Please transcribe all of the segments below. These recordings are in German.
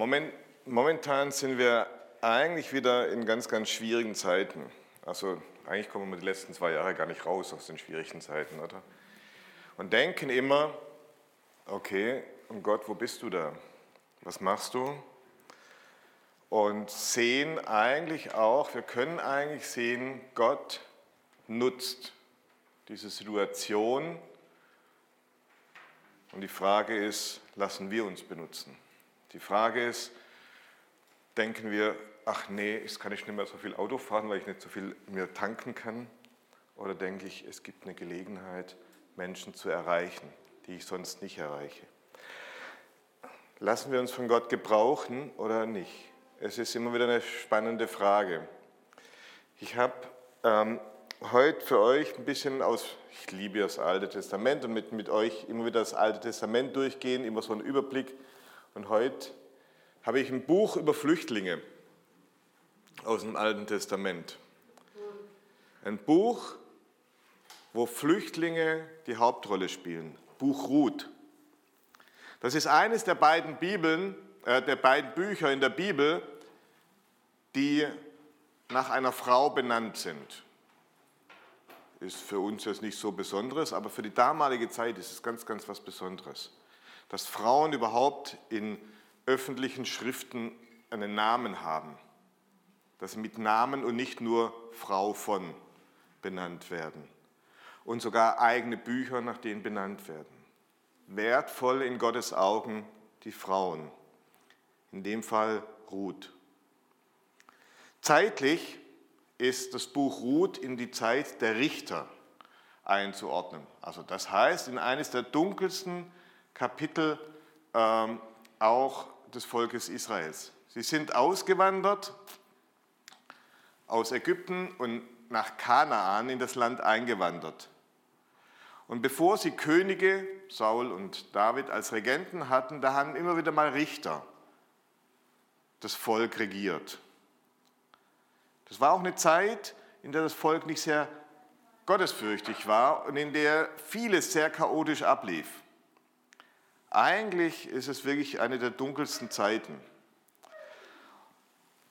Moment, momentan sind wir eigentlich wieder in ganz, ganz schwierigen Zeiten. Also eigentlich kommen wir die letzten zwei Jahre gar nicht raus aus den schwierigen Zeiten, oder? Und denken immer, okay, und Gott, wo bist du da? Was machst du? Und sehen eigentlich auch, wir können eigentlich sehen, Gott nutzt diese Situation. Und die Frage ist, lassen wir uns benutzen? Die Frage ist, denken wir, ach nee, jetzt kann ich nicht mehr so viel Auto fahren, weil ich nicht so viel mehr tanken kann? Oder denke ich, es gibt eine Gelegenheit, Menschen zu erreichen, die ich sonst nicht erreiche? Lassen wir uns von Gott gebrauchen oder nicht? Es ist immer wieder eine spannende Frage. Ich habe ähm, heute für euch ein bisschen aus, ich liebe das Alte Testament und mit, mit euch immer wieder das Alte Testament durchgehen, immer so einen Überblick. Und heute habe ich ein Buch über Flüchtlinge aus dem Alten Testament. Ein Buch, wo Flüchtlinge die Hauptrolle spielen. Buch Ruth. Das ist eines der beiden Bibeln, äh, der beiden Bücher in der Bibel, die nach einer Frau benannt sind. Ist für uns jetzt nicht so Besonderes, aber für die damalige Zeit ist es ganz, ganz was Besonderes. Dass Frauen überhaupt in öffentlichen Schriften einen Namen haben. Dass sie mit Namen und nicht nur Frau von benannt werden. Und sogar eigene Bücher nach denen benannt werden wertvoll in Gottes Augen die Frauen, in dem Fall Ruth. Zeitlich ist das Buch Ruth in die Zeit der Richter einzuordnen. Also das heißt, in eines der dunkelsten Kapitel ähm, auch des Volkes Israels. Sie sind ausgewandert aus Ägypten und nach Kanaan in das Land eingewandert. Und bevor sie Könige, Saul und David, als Regenten hatten, da haben immer wieder mal Richter das Volk regiert. Das war auch eine Zeit, in der das Volk nicht sehr gottesfürchtig war und in der vieles sehr chaotisch ablief. Eigentlich ist es wirklich eine der dunkelsten Zeiten.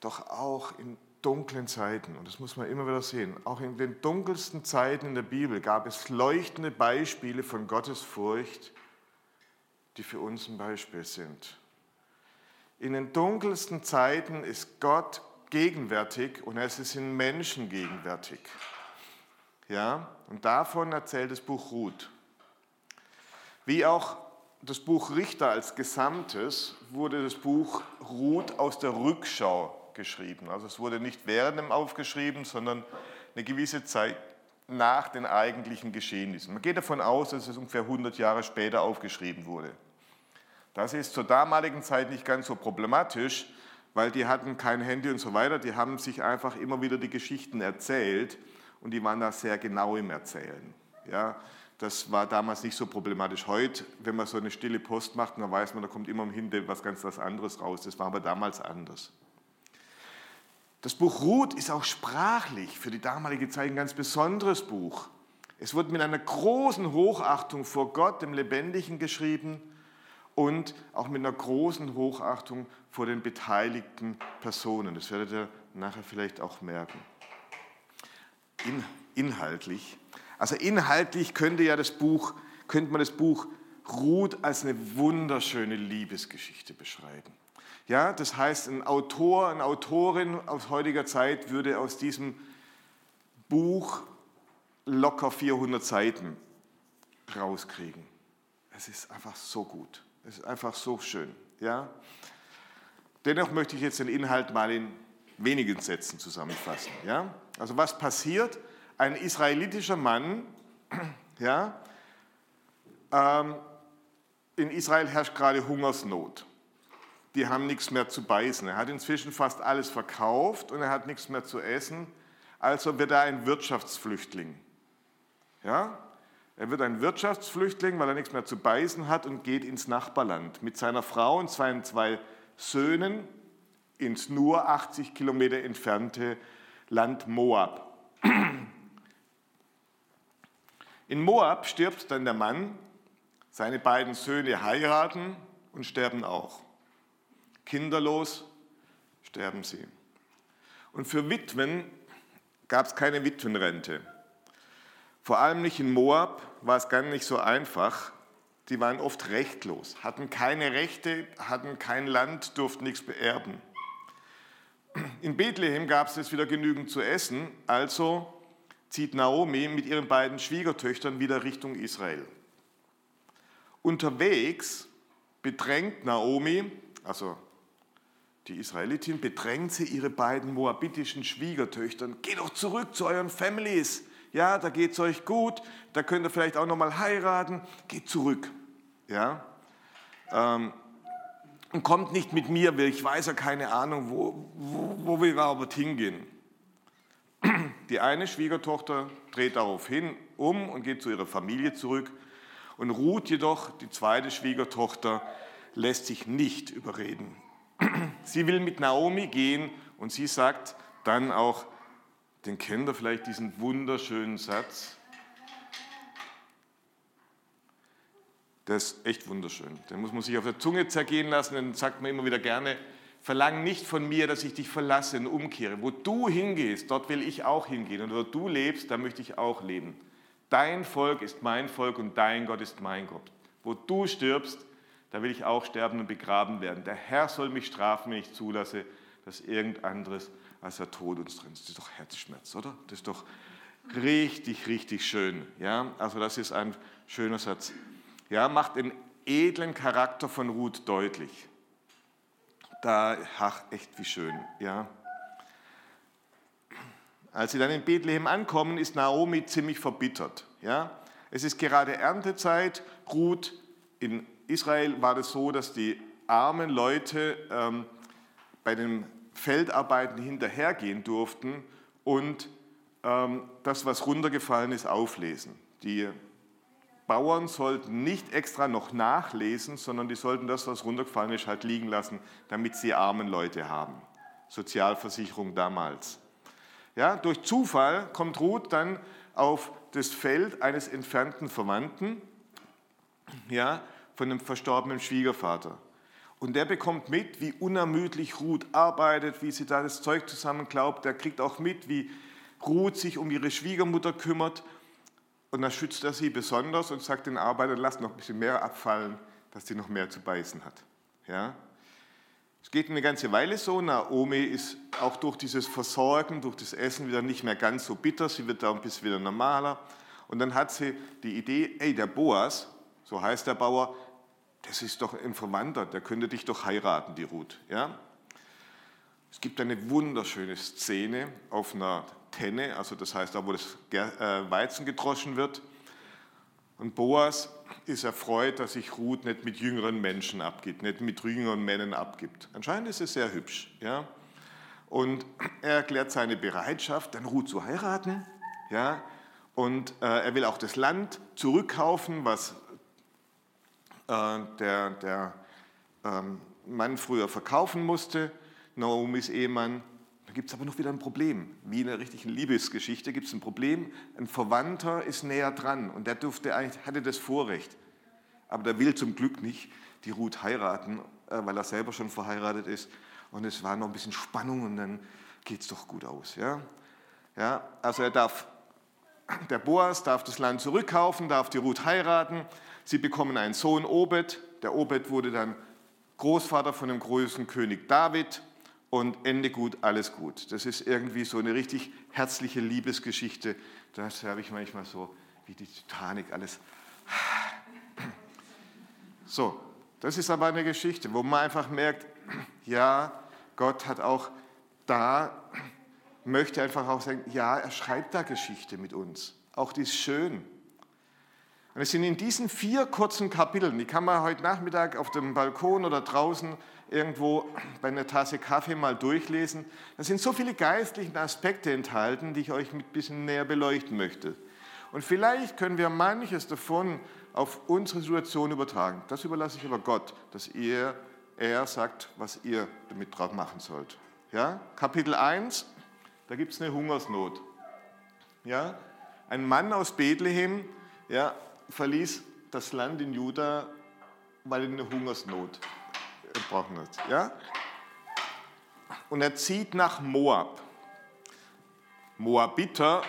Doch auch in dunklen Zeiten, und das muss man immer wieder sehen, auch in den dunkelsten Zeiten in der Bibel gab es leuchtende Beispiele von Gottes Furcht, die für uns ein Beispiel sind. In den dunkelsten Zeiten ist Gott gegenwärtig und es ist in Menschen gegenwärtig. Ja, und davon erzählt das Buch Ruth. Wie auch das Buch Richter als Gesamtes wurde das Buch Ruth aus der Rückschau geschrieben. Also es wurde nicht während dem aufgeschrieben, sondern eine gewisse Zeit nach den eigentlichen Geschehnissen. Man geht davon aus, dass es ungefähr 100 Jahre später aufgeschrieben wurde. Das ist zur damaligen Zeit nicht ganz so problematisch, weil die hatten kein Handy und so weiter, die haben sich einfach immer wieder die Geschichten erzählt und die waren da sehr genau im Erzählen. Ja, das war damals nicht so problematisch. Heute, wenn man so eine stille Post macht, dann weiß man, da kommt immer im Hintergrund was ganz was anderes raus. Das war aber damals anders. Das Buch Ruth ist auch sprachlich für die damalige Zeit ein ganz besonderes Buch. Es wird mit einer großen Hochachtung vor Gott, dem Lebendigen, geschrieben und auch mit einer großen Hochachtung vor den beteiligten Personen. Das werdet ihr nachher vielleicht auch merken. In, inhaltlich. Also inhaltlich könnte ja das Buch, könnte man das Buch Ruth als eine wunderschöne Liebesgeschichte beschreiben. Ja, das heißt, ein Autor, eine Autorin aus heutiger Zeit würde aus diesem Buch locker 400 Seiten rauskriegen. Es ist einfach so gut. Es ist einfach so schön. Ja? Dennoch möchte ich jetzt den Inhalt mal in wenigen Sätzen zusammenfassen. Ja? Also was passiert? Ein israelitischer Mann, ja, ähm, in Israel herrscht gerade Hungersnot die haben nichts mehr zu beißen. Er hat inzwischen fast alles verkauft und er hat nichts mehr zu essen. Also wird er ein Wirtschaftsflüchtling. Ja? Er wird ein Wirtschaftsflüchtling, weil er nichts mehr zu beißen hat und geht ins Nachbarland mit seiner Frau und seinen zwei Söhnen ins nur 80 Kilometer entfernte Land Moab. In Moab stirbt dann der Mann, seine beiden Söhne heiraten und sterben auch. kinderlos, sterben sie. Und für Witwen gab es keine Witwenrente. Vor allem nicht in Moab war es gar nicht so einfach. Die waren oft rechtlos, hatten keine Rechte, hatten kein Land, durften nichts beerben. In Bethlehem gab es jetzt wieder genügend zu essen, also zieht Naomi mit ihren beiden Schwiegertöchtern wieder Richtung Israel. Unterwegs bedrängt Naomi, also die Israelitin, bedrängt sie ihre beiden moabitischen Schwiegertöchtern. Geht doch zurück zu euren Families. Ja, da geht es euch gut. Da könnt ihr vielleicht auch noch mal heiraten. Geht zurück. Ja. Ähm, und kommt nicht mit mir, weil ich weiß ja keine Ahnung, wo, wo, wo wir überhaupt hingehen. Die eine Schwiegertochter dreht daraufhin um und geht zu ihrer Familie zurück. Und Ruth jedoch, die zweite Schwiegertochter, lässt sich nicht überreden. Sie will mit Naomi gehen und sie sagt dann auch, den kennt ihr vielleicht diesen wunderschönen Satz. Der ist echt wunderschön. Den muss man sich auf der Zunge zergehen lassen, den sagt man immer wieder gerne. Verlang nicht von mir, dass ich dich verlasse und umkehre. Wo du hingehst, dort will ich auch hingehen. Und wo du lebst, da möchte ich auch leben. Dein Volk ist mein Volk und dein Gott ist mein Gott. Wo du stirbst, da will ich auch sterben und begraben werden. Der Herr soll mich strafen, wenn ich zulasse, dass irgend anderes als der Tod uns ist. Das ist doch Herzschmerz, oder? Das ist doch richtig, richtig schön. Ja? Also das ist ein schöner Satz ja, macht den edlen Charakter von Ruth deutlich. Da, ach, echt wie schön, ja. Als sie dann in Bethlehem ankommen, ist Naomi ziemlich verbittert. Ja? Es ist gerade Erntezeit. Ruth in Israel war es so, dass die armen Leute ähm, bei den Feldarbeiten hinterhergehen durften und ähm, das, was runtergefallen ist, auflesen. Die Bauern sollten nicht extra noch nachlesen, sondern die sollten das, was runtergefallen ist, halt liegen lassen, damit sie armen Leute haben. Sozialversicherung damals. Ja, durch Zufall kommt Ruth dann auf das Feld eines entfernten Verwandten, ja, von einem verstorbenen Schwiegervater. Und der bekommt mit, wie unermüdlich Ruth arbeitet, wie sie da das Zeug zusammenklaubt. Der kriegt auch mit, wie Ruth sich um ihre Schwiegermutter kümmert und dann schützt er sie besonders und sagt den Arbeitern, lasst noch ein bisschen mehr abfallen, dass sie noch mehr zu beißen hat. Ja? Es geht eine ganze Weile so. Naomi ist auch durch dieses Versorgen, durch das Essen wieder nicht mehr ganz so bitter. Sie wird da ein bisschen wieder normaler. Und dann hat sie die Idee, ey, der Boas, so heißt der Bauer, das ist doch ein Verwandter, der könnte dich doch heiraten, die Ruth. Ja? Es gibt eine wunderschöne Szene auf einer Tenne, also das heißt da, wo das äh, Weizen gedroschen wird. Und Boas ist erfreut, dass sich Ruth nicht mit jüngeren Menschen abgibt, nicht mit jüngeren Männern abgibt. Anscheinend ist es sehr hübsch. Ja? Und er erklärt seine Bereitschaft, dann Ruth zu heiraten. Ja? Und äh, er will auch das Land zurückkaufen, was äh, der, der ähm, Mann früher verkaufen musste. Naomis Ehemann. Gibt es aber noch wieder ein Problem. Wie in einer richtigen Liebesgeschichte gibt es ein Problem. Ein Verwandter ist näher dran und der durfte hatte das Vorrecht. Aber der will zum Glück nicht die Ruth heiraten, äh, weil er selber schon verheiratet ist. Und es war noch ein bisschen Spannung und dann geht es doch gut aus. Ja? Ja, also er darf, der Boas darf das Land zurückkaufen, darf die Ruth heiraten. Sie bekommen einen Sohn, Obed. Der Obed wurde dann Großvater von dem größten König David und Ende gut, alles gut. Das ist irgendwie so eine richtig herzliche Liebesgeschichte. Das habe ich manchmal so wie die Titanic alles. So, das ist aber eine Geschichte, wo man einfach merkt, ja, Gott hat auch da, möchte einfach auch sagen, ja, er schreibt da Geschichte mit uns. Auch die ist schön. Und es sind in diesen vier kurzen Kapiteln, die kann man heute Nachmittag auf dem Balkon oder draußen irgendwo bei einer Tasse Kaffee mal durchlesen. Da sind so viele geistliche Aspekte enthalten, die ich euch ein bisschen näher beleuchten möchte. Und vielleicht können wir manches davon auf unsere Situation übertragen. Das überlasse ich aber Gott, dass ihr, er sagt, was ihr damit drauf machen sollt. Ja? Kapitel 1, da gibt es eine Hungersnot. Ja? Ein Mann aus Bethlehem ja, verließ das Land in Juda, weil er eine Hungersnot gebrochen hat. Ja? und er zieht nach Moab. Moabiter,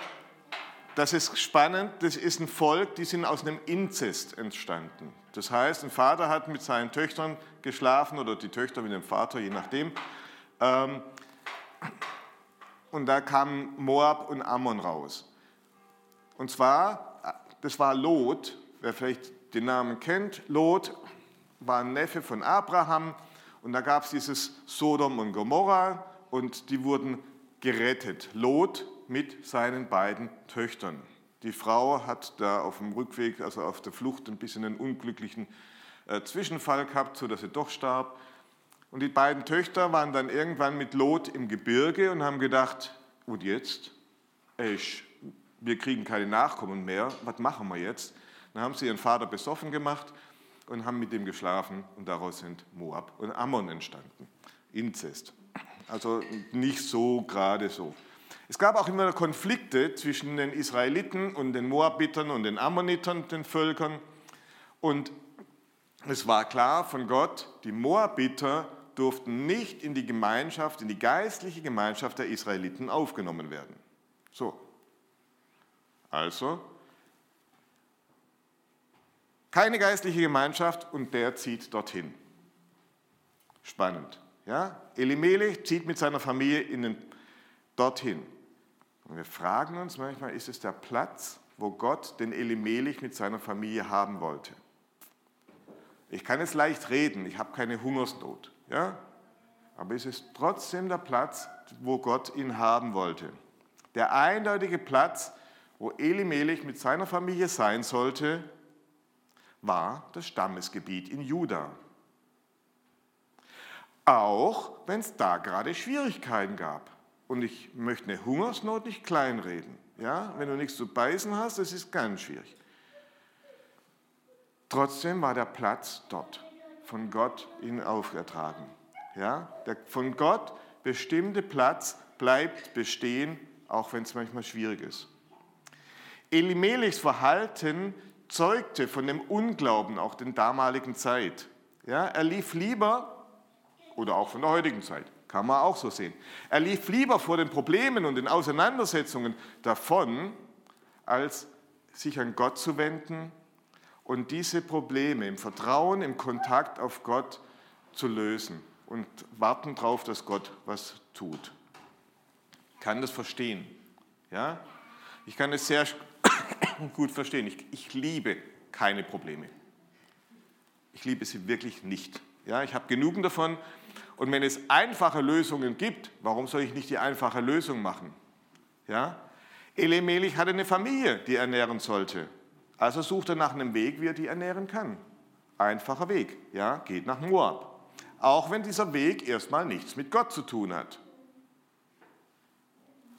das ist spannend, das ist ein Volk, die sind aus einem Inzest entstanden. Das heißt, ein Vater hat mit seinen Töchtern geschlafen oder die Töchter mit dem Vater, je nachdem. Ähm, und da kamen Moab und Ammon raus. Und zwar, das war Lot, wer vielleicht den Namen kennt. Lot war ein Neffe von Abraham und da gab es dieses Sodom und Gomorra und die wurden gerettet. Lot mit seinen beiden Töchtern. Die Frau hat da auf dem Rückweg, also auf der Flucht, ein bisschen einen unglücklichen äh, Zwischenfall gehabt, sodass sie doch starb. Und die beiden Töchter waren dann irgendwann mit Lot im Gebirge und haben gedacht, und jetzt? Ich, wir kriegen keine Nachkommen mehr, was machen wir jetzt? Dann haben sie ihren Vater besoffen gemacht und haben mit ihm geschlafen und daraus sind Moab und Ammon entstanden. Inzest. Also nicht so gerade so. Es gab auch immer Konflikte zwischen den Israeliten und den Moabitern und den Ammonitern, den Völkern. Und es war klar von Gott, die Moabiter durften nicht in die Gemeinschaft, in die geistliche Gemeinschaft der Israeliten aufgenommen werden. So. Also, keine geistliche Gemeinschaft und der zieht dorthin. Spannend. Ja? Elimelech zieht mit seiner Familie in den, dorthin. Und wir fragen uns manchmal, ist es der Platz, wo Gott den Elimelech mit seiner Familie haben wollte? Ich kann es leicht reden, ich habe keine Hungersnot. Ja? Aber es ist trotzdem der Platz, wo Gott ihn haben wollte. Der eindeutige Platz, wo Elimelech mit seiner Familie sein sollte, war das Stammesgebiet in Juda. Auch wenn es da gerade Schwierigkeiten gab. Und ich möchte eine Hungersnot nicht kleinreden. Ja? Wenn du nichts zu beißen hast, das ist ganz schwierig. Trotzdem war der Platz dort, von Gott ihnen aufgetragen. Ja? Der von Gott bestimmte Platz bleibt bestehen, auch wenn es manchmal schwierig ist. Elimelechs Verhalten zeugte von dem Unglauben auch der damaligen Zeit. Ja, er lief lieber, oder auch von der heutigen Zeit, kann man auch so sehen, er lief lieber vor den Problemen und den Auseinandersetzungen davon, als sich an Gott zu wenden und diese Probleme im Vertrauen, im Kontakt auf Gott zu lösen und warten darauf, dass Gott was tut. Ich kann das verstehen. Ja? Ich kann es sehr gut verstehen. Ich, ich liebe keine Probleme. Ich liebe sie wirklich nicht. Ja, ich habe genug davon. Und wenn es einfache Lösungen gibt, warum soll ich nicht die einfache Lösung machen? Ja? Elimelech hatte eine Familie, die er ernähren sollte. Also sucht er nach einem Weg, wie er die ernähren kann. Einfacher Weg, ja, geht nach Moab. Auch wenn dieser Weg erstmal nichts mit Gott zu tun hat.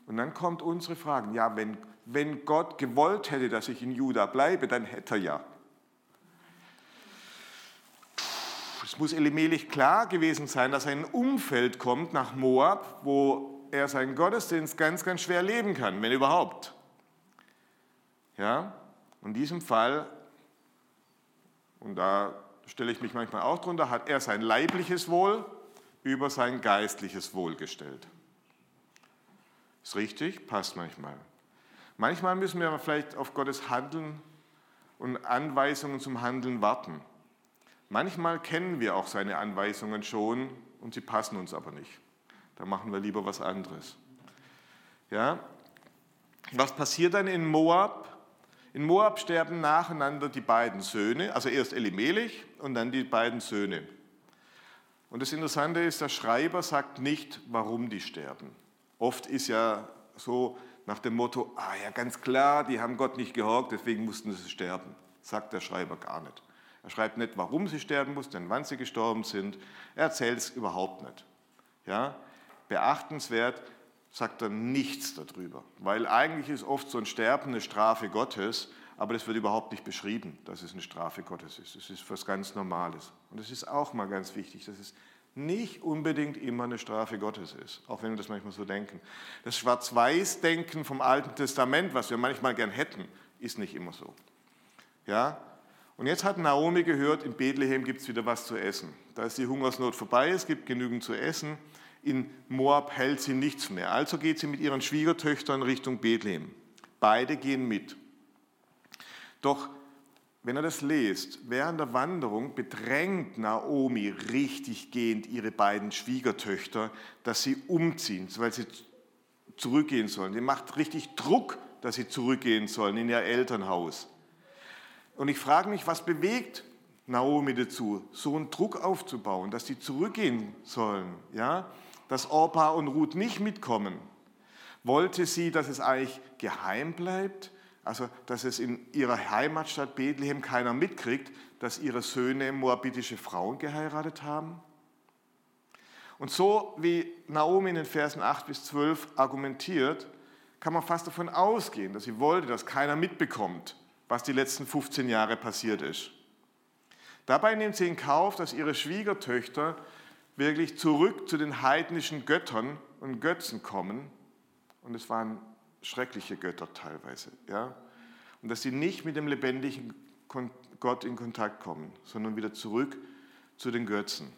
Und dann kommt unsere Frage, ja, wenn wenn Gott gewollt hätte, dass ich in Juda bleibe, dann hätte er ja. Es muss Elimelech klar gewesen sein, dass in ein Umfeld kommt nach Moab, wo er seinen Gottesdienst ganz, ganz schwer leben kann, wenn überhaupt. Ja, in diesem Fall, und da stelle ich mich manchmal auch drunter, hat er sein leibliches Wohl über sein geistliches Wohl gestellt. Ist richtig? Passt manchmal. Manchmal müssen wir vielleicht auf Gottes Handeln und Anweisungen zum Handeln warten. Manchmal kennen wir auch seine Anweisungen schon und sie passen uns aber nicht. Da machen wir lieber was anderes. Ja? Was passiert dann in Moab? In Moab sterben nacheinander die beiden Söhne, also erst Elimelech und dann die beiden Söhne. Und das Interessante ist, der Schreiber sagt nicht, warum die sterben. Oft ist ja so, nach dem Motto, ah ja, ganz klar, die haben Gott nicht gehorcht, deswegen mussten sie sterben. Sagt der Schreiber gar nicht. Er schreibt nicht, warum sie sterben mussten, wann sie gestorben sind. Er erzählt es überhaupt nicht. Ja? Beachtenswert sagt er nichts darüber, weil eigentlich ist oft so ein Sterben eine Strafe Gottes, aber das wird überhaupt nicht beschrieben, dass es eine Strafe Gottes ist. Es ist was ganz Normales. Und es ist auch mal ganz wichtig, dass es nicht unbedingt immer eine Strafe Gottes ist, auch wenn wir das manchmal so denken. Das Schwarz-Weiß-Denken vom Alten Testament, was wir manchmal gern hätten, ist nicht immer so. Ja? Und jetzt hat Naomi gehört, in Bethlehem gibt es wieder was zu essen. Da ist die Hungersnot vorbei, es gibt genügend zu essen. in Moab hält sie nichts mehr. Also geht sie mit ihren Schwiegertöchtern Richtung Bethlehem. Beide gehen mit. Doch wenn er das liest, während der Wanderung bedrängt Naomi richtig gehend ihre beiden Schwiegertöchter, dass sie umziehen, weil sie zurückgehen sollen. Sie macht richtig Druck, dass sie zurückgehen sollen in ihr Elternhaus. Und ich frage mich, was bewegt Naomi dazu, so einen Druck aufzubauen, dass sie zurückgehen sollen, ja? dass Orpa und Ruth nicht mitkommen. Wollte sie, dass es eigentlich geheim bleibt? Also, dass es in ihrer Heimatstadt Bethlehem keiner mitkriegt, dass ihre Söhne moabitische Frauen geheiratet haben? Und so wie Naomi in den Versen 8 bis 12 argumentiert, kann man fast davon ausgehen, dass sie wollte, dass keiner mitbekommt, was die letzten 15 Jahre passiert ist. Dabei nimmt sie in Kauf, dass ihre Schwiegertöchter wirklich zurück zu den heidnischen Göttern und Götzen kommen. Und es waren schreckliche Götter teilweise. Ja? Und dass sie nicht mit dem lebendigen Gott in Kontakt kommen, sondern wieder zurück zu den Götzen.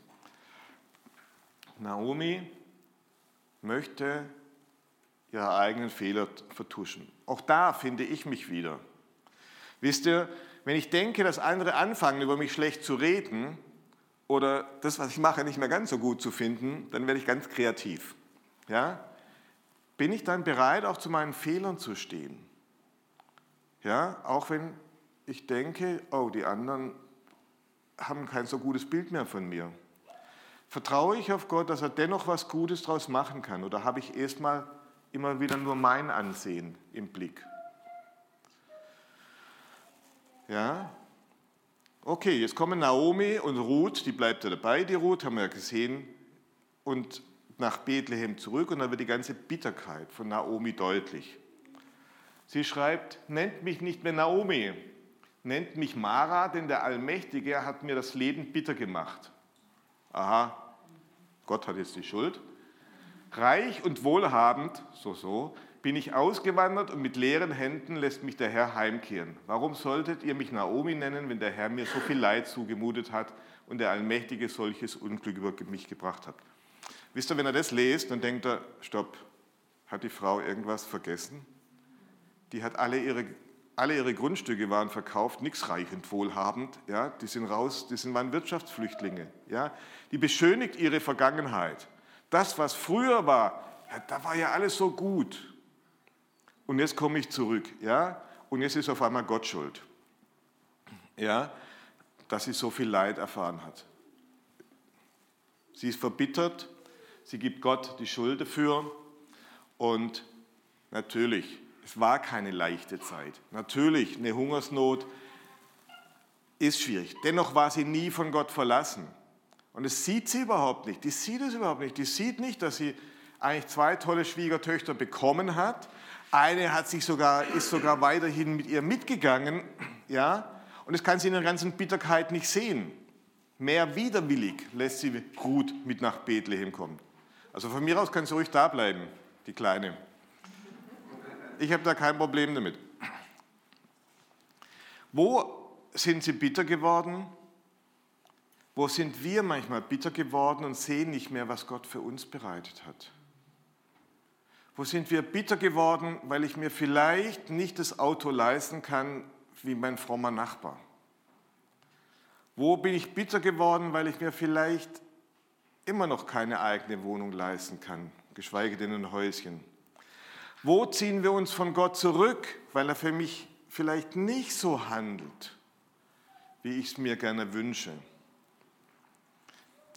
Naomi möchte ihre eigenen Fehler vertuschen. Auch da finde ich mich wieder. Wisst ihr, wenn ich denke, dass andere anfangen, über mich schlecht zu reden oder das, was ich mache, nicht mehr ganz so gut zu finden, dann werde ich ganz kreativ. Ja? Bin ich dann bereit, auch zu meinen Fehlern zu stehen. Ja, auch wenn ich denke, oh, die anderen haben kein so gutes Bild mehr von mir. Vertraue ich auf Gott, dass er dennoch was Gutes daraus machen kann? Oder habe ich erstmal immer wieder nur mein Ansehen im Blick? Ja? Okay, jetzt kommen Naomi und Ruth, die bleibt ja dabei, die Ruth, haben wir ja gesehen. Und nach Bethlehem zurück und da wird die ganze Bitterkeit von Naomi deutlich. Sie schreibt, nennt mich nicht mehr Naomi, nennt mich Mara, denn der Allmächtige hat mir das Leben bitter gemacht. Aha, Gott hat jetzt die Schuld. Reich und wohlhabend, so so, bin ich ausgewandert und mit leeren Händen lässt mich der Herr heimkehren. Warum solltet ihr mich Naomi nennen, wenn der Herr mir so viel Leid zugemutet hat und der Allmächtige solches Unglück über mich gebracht hat? Wisst ihr, wenn er das lest, dann denkt er, stopp, hat die Frau irgendwas vergessen? Die hat alle ihre, alle ihre Grundstücke waren verkauft, nichts reich und wohlhabend, ja, die sind raus, die sind waren Wirtschaftsflüchtlinge, ja, die beschönigt ihre Vergangenheit. Das, was früher war, ja, da war ja alles so gut. Und jetzt komme ich zurück, ja, und jetzt ist auf einmal Gott schuld, ja, dass sie so viel Leid erfahren hat. Sie ist verbittert, sie gibt Gott die Schuld dafür. Und natürlich, es war keine leichte Zeit. Natürlich, eine Hungersnot ist schwierig. Dennoch war sie nie von Gott verlassen. Und es sieht sie überhaupt nicht. Die sieht es überhaupt nicht. Die sieht nicht, dass sie eigentlich zwei tolle Schwiegertöchter bekommen hat. Eine hat sich sogar, ist sogar weiterhin mit ihr mitgegangen. Ja? Und das kann sie in der ganzen Bitterkeit nicht sehen. Mehr widerwillig lässt sie Ruth mit nach Bethlehem kommen. Also von mir aus kann sie ruhig da bleiben, die Kleine. Ich habe da kein Problem damit. Wo sind sie bitter geworden? Wo sind wir manchmal bitter geworden und sehen nicht mehr, was Gott für uns bereitet hat? Wo sind wir bitter geworden, weil ich mir vielleicht nicht das Auto leisten kann wie mein frommer Nachbar? Wo bin ich bitter geworden, weil ich mir vielleicht immer noch keine eigene Wohnung leisten kann, geschweige denn ein Häuschen? Wo ziehen wir uns von Gott zurück, weil er für mich vielleicht nicht so handelt, wie ich es mir gerne wünsche?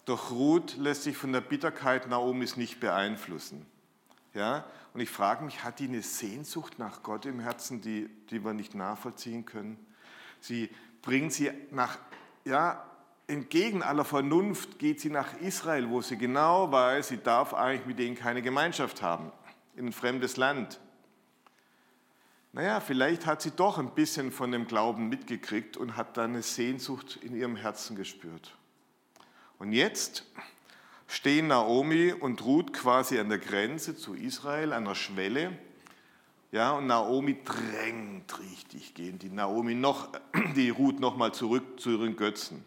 Doch Ruth lässt sich von der Bitterkeit Naomis nicht beeinflussen. Ja? Und ich frage mich, hat die eine Sehnsucht nach Gott im Herzen, die, die wir nicht nachvollziehen können? Sie bringt sie nach, ja, entgegen aller Vernunft geht sie nach Israel, wo sie genau weiß, sie darf eigentlich mit denen keine Gemeinschaft haben, in ein fremdes Land. Naja, vielleicht hat sie doch ein bisschen von dem Glauben mitgekriegt und hat dann eine Sehnsucht in ihrem Herzen gespürt. Und jetzt stehen Naomi und Ruth quasi an der Grenze zu Israel, an der Schwelle. Ja, und Naomi drängt richtig gehen die Naomi noch, die Ruth nochmal zurück zu ihren Götzen.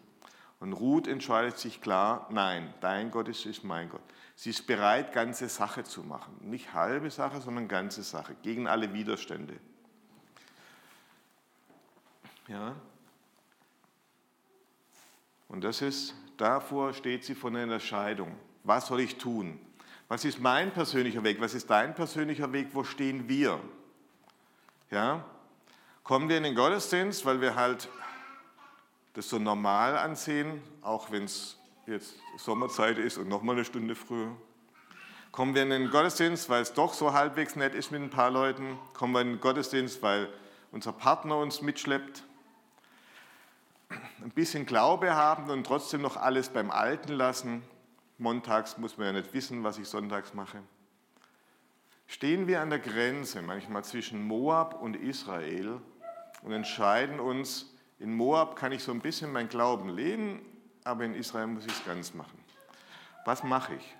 Und Ruth entscheidet sich klar, nein, dein Gott ist, ist mein Gott. Sie ist bereit, ganze Sache zu machen. Nicht halbe Sache, sondern ganze Sache, gegen alle Widerstände. Ja. Und das ist, davor steht sie von einer Entscheidung. Was soll ich tun? Was ist mein persönlicher Weg? Was ist dein persönlicher Weg? Wo stehen wir? Ja? Kommen wir in den Gottesdienst, weil wir halt das so normal ansehen, auch wenn es jetzt Sommerzeit ist und nochmal eine Stunde früher. Kommen wir in den Gottesdienst, weil es doch so halbwegs nett ist mit ein paar Leuten. Kommen wir in den Gottesdienst, weil unser Partner uns mitschleppt. Ein bisschen Glaube haben und trotzdem noch alles beim Alten lassen. Montags muss man ja nicht wissen, was ich sonntags mache. Stehen wir an der Grenze manchmal zwischen Moab und Israel und entscheiden uns, in Moab kann ich so ein bisschen mein Glauben leben, aber in Israel muss ich es ganz machen. Was mache ich?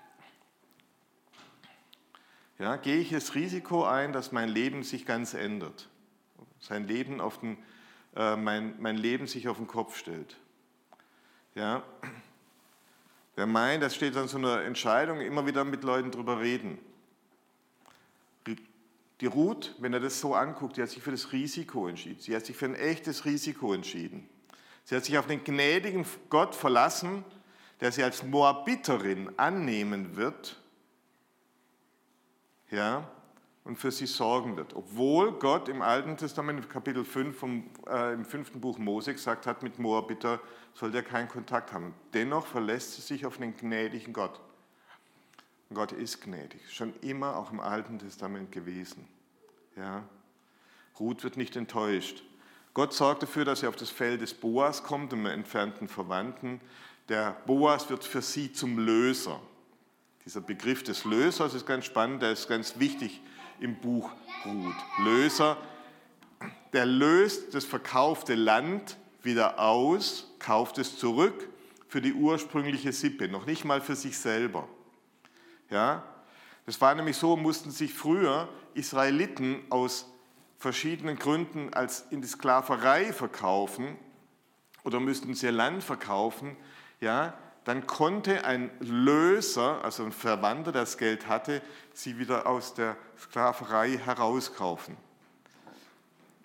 Ja, gehe ich das Risiko ein, dass mein Leben sich ganz ändert? Sein Leben auf den, äh, mein, mein Leben sich auf den Kopf stellt. Ja, Wer meint, das steht an so einer Entscheidung, immer wieder mit Leuten drüber reden. Die Ruth, wenn er das so anguckt, die hat sich für das Risiko entschieden. Sie hat sich für ein echtes Risiko entschieden. Sie hat sich auf den gnädigen Gott verlassen, der sie als Moabiterin annehmen wird ja, und für sie sorgen wird. Obwohl Gott im Alten Testament, Kapitel 5 vom, äh, im fünften Buch Mose gesagt hat, mit Moabiter soll der keinen Kontakt haben. Dennoch verlässt sie sich auf den gnädigen Gott. Gott ist gnädig, schon immer auch im Alten Testament gewesen. Ja. Ruth wird nicht enttäuscht. Gott sorgt dafür, dass sie auf das Feld des Boas kommt, einem entfernten Verwandten. Der Boas wird für sie zum Löser. Dieser Begriff des Lösers ist ganz spannend, der ist ganz wichtig im Buch Ruth. Löser, der löst das verkaufte Land wieder aus, kauft es zurück für die ursprüngliche Sippe, noch nicht mal für sich selber. Ja, das war nämlich so, mussten sich früher Israeliten aus verschiedenen Gründen als in die Sklaverei verkaufen oder müssten sie ihr Land verkaufen, ja, dann konnte ein Löser, also ein Verwandter, der das Geld hatte, sie wieder aus der Sklaverei herauskaufen.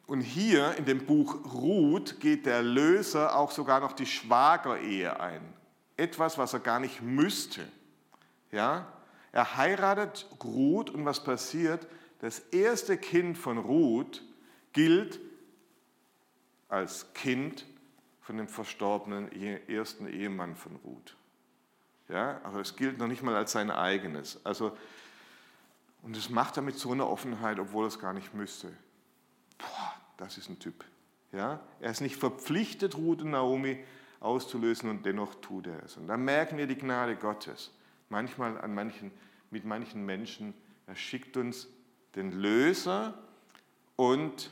Und hier in dem Buch Ruth geht der Löser auch sogar noch die Schwagerehe ein. Etwas, was er gar nicht müsste. Ja? Er heiratet Ruth und was passiert? Das erste Kind von Ruth gilt als Kind von dem verstorbenen ersten Ehemann von Ruth. Ja, aber es gilt noch nicht mal als sein eigenes. Also, und das macht er mit so einer Offenheit, obwohl er es gar nicht müsste. Boah, das ist ein Typ. Ja, er ist nicht verpflichtet, Ruth und Naomi auszulösen und dennoch tut er es. Und da merken wir die Gnade Gottes. Manchmal an manchen, mit manchen Menschen, er schickt uns den Löser und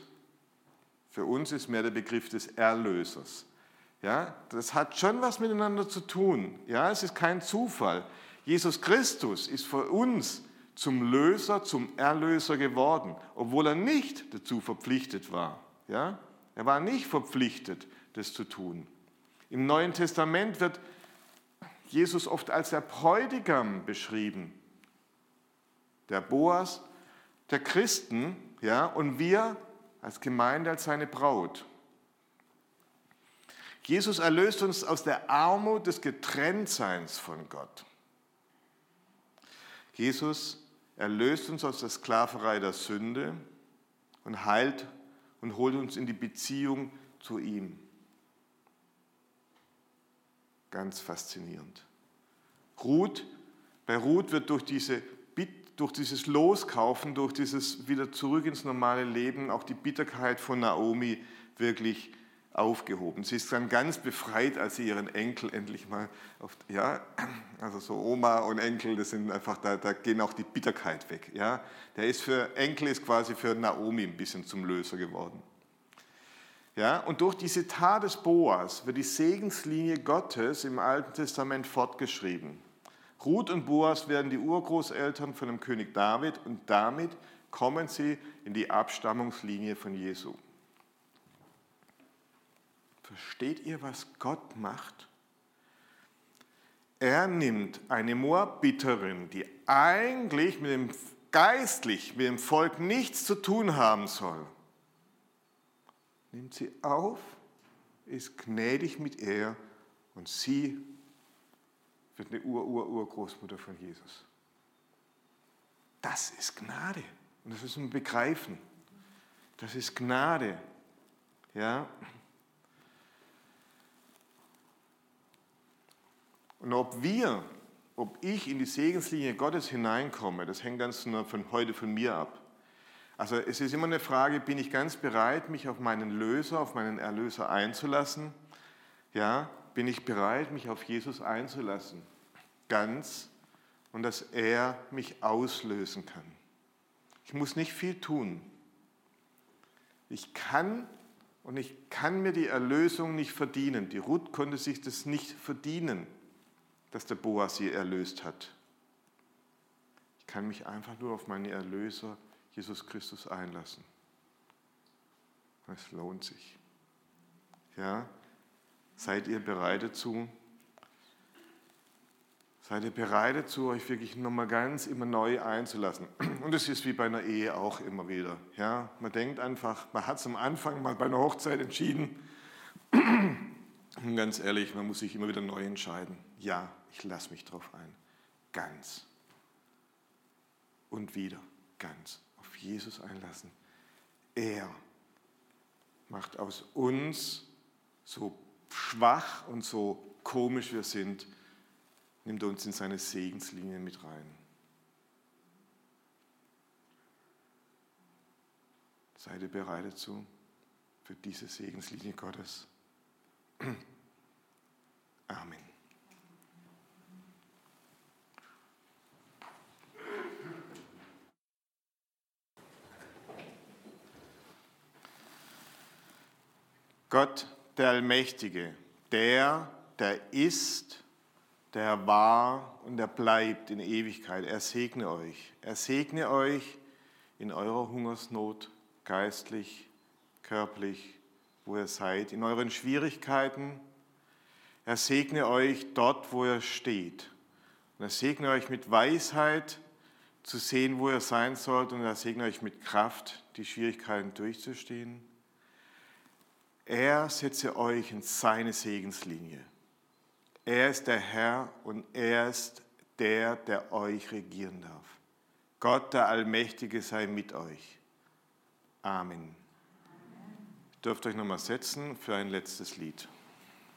für uns ist mehr der Begriff des Erlösers. Ja, das hat schon was miteinander zu tun. Ja, es ist kein Zufall. Jesus Christus ist für uns zum Löser, zum Erlöser geworden, obwohl er nicht dazu verpflichtet war. Ja, er war nicht verpflichtet, das zu tun. Im Neuen Testament wird Jesus oft als der Bräutigam beschrieben. Der Boas der Christen, ja, und wir als Gemeinde als seine Braut. Jesus erlöst uns aus der Armut des Getrenntseins von Gott. Jesus erlöst uns aus der Sklaverei der Sünde und heilt und holt uns in die Beziehung zu ihm. Ganz faszinierend. Ruth, bei Ruth wird durch diese durch dieses Loskaufen, durch dieses wieder zurück ins normale Leben auch die Bitterkeit von Naomi wirklich aufgehoben. Sie ist dann ganz befreit, als sie ihren Enkel endlich mal, auf, ja, also so Oma und Enkel, das sind einfach, da, da gehen auch die Bitterkeit weg. Ja. Der ist für, Enkel ist quasi für Naomi ein bisschen zum Löser geworden. Ja, und durch diese Tat des Boas wird die Segenslinie Gottes im Alten Testament fortgeschrieben. Ruth und Boas werden die Urgroßeltern von dem König David und damit kommen sie in die Abstammungslinie von Jesu. Versteht ihr, was Gott macht? Er nimmt eine Moabiterin, die eigentlich mit dem geistlich mit dem Volk nichts zu tun haben soll, nimmt sie auf, ist gnädig mit ihr und sie wird eine Ur-Ur-Urgroßmutter von Jesus. Das ist Gnade. Und das müssen wir begreifen. Das ist Gnade. Ja. Und ob wir, ob ich in die Segenslinie Gottes hineinkomme, das hängt ganz nur von heute von mir ab. Also es ist immer eine Frage, bin ich ganz bereit, mich auf meinen Löser, auf meinen Erlöser einzulassen? Ja, bin ich bereit, mich auf Jesus einzulassen? Ganz und dass er mich auslösen kann. Ich muss nicht viel tun. Ich kann und ich kann mir die Erlösung nicht verdienen. Die Ruth konnte sich das nicht verdienen dass der Boas sie erlöst hat. Ich kann mich einfach nur auf meinen Erlöser Jesus Christus einlassen. Es lohnt sich. Ja? Seid ihr bereit dazu? Seid ihr bereit dazu, euch wirklich nochmal ganz immer neu einzulassen? Und es ist wie bei einer Ehe auch immer wieder. Ja? Man denkt einfach, man hat es am Anfang mal bei einer Hochzeit entschieden. Und ganz ehrlich, man muss sich immer wieder neu entscheiden. Ja, ich lasse mich drauf ein. Ganz. Und wieder ganz. Auf Jesus einlassen. Er macht aus uns, so schwach und so komisch wir sind, nimmt uns in seine Segenslinie mit rein. Seid ihr bereit dazu, für diese Segenslinie Gottes? Amen. Gott, der Allmächtige, der, der ist, der war und der bleibt in Ewigkeit. Er segne euch. Er segne euch in eurer Hungersnot, geistlich, körperlich, wo ihr seid, in euren Schwierigkeiten. Er segne euch dort, wo ihr steht. Und er segne euch mit Weisheit zu sehen, wo ihr sein sollt. Und er segne euch mit Kraft, die Schwierigkeiten durchzustehen. Er setze euch in seine Segenslinie. Er ist der Herr und er ist der, der euch regieren darf. Gott, der Allmächtige, sei mit euch. Amen. Ihr dürft euch nochmal setzen für ein letztes Lied.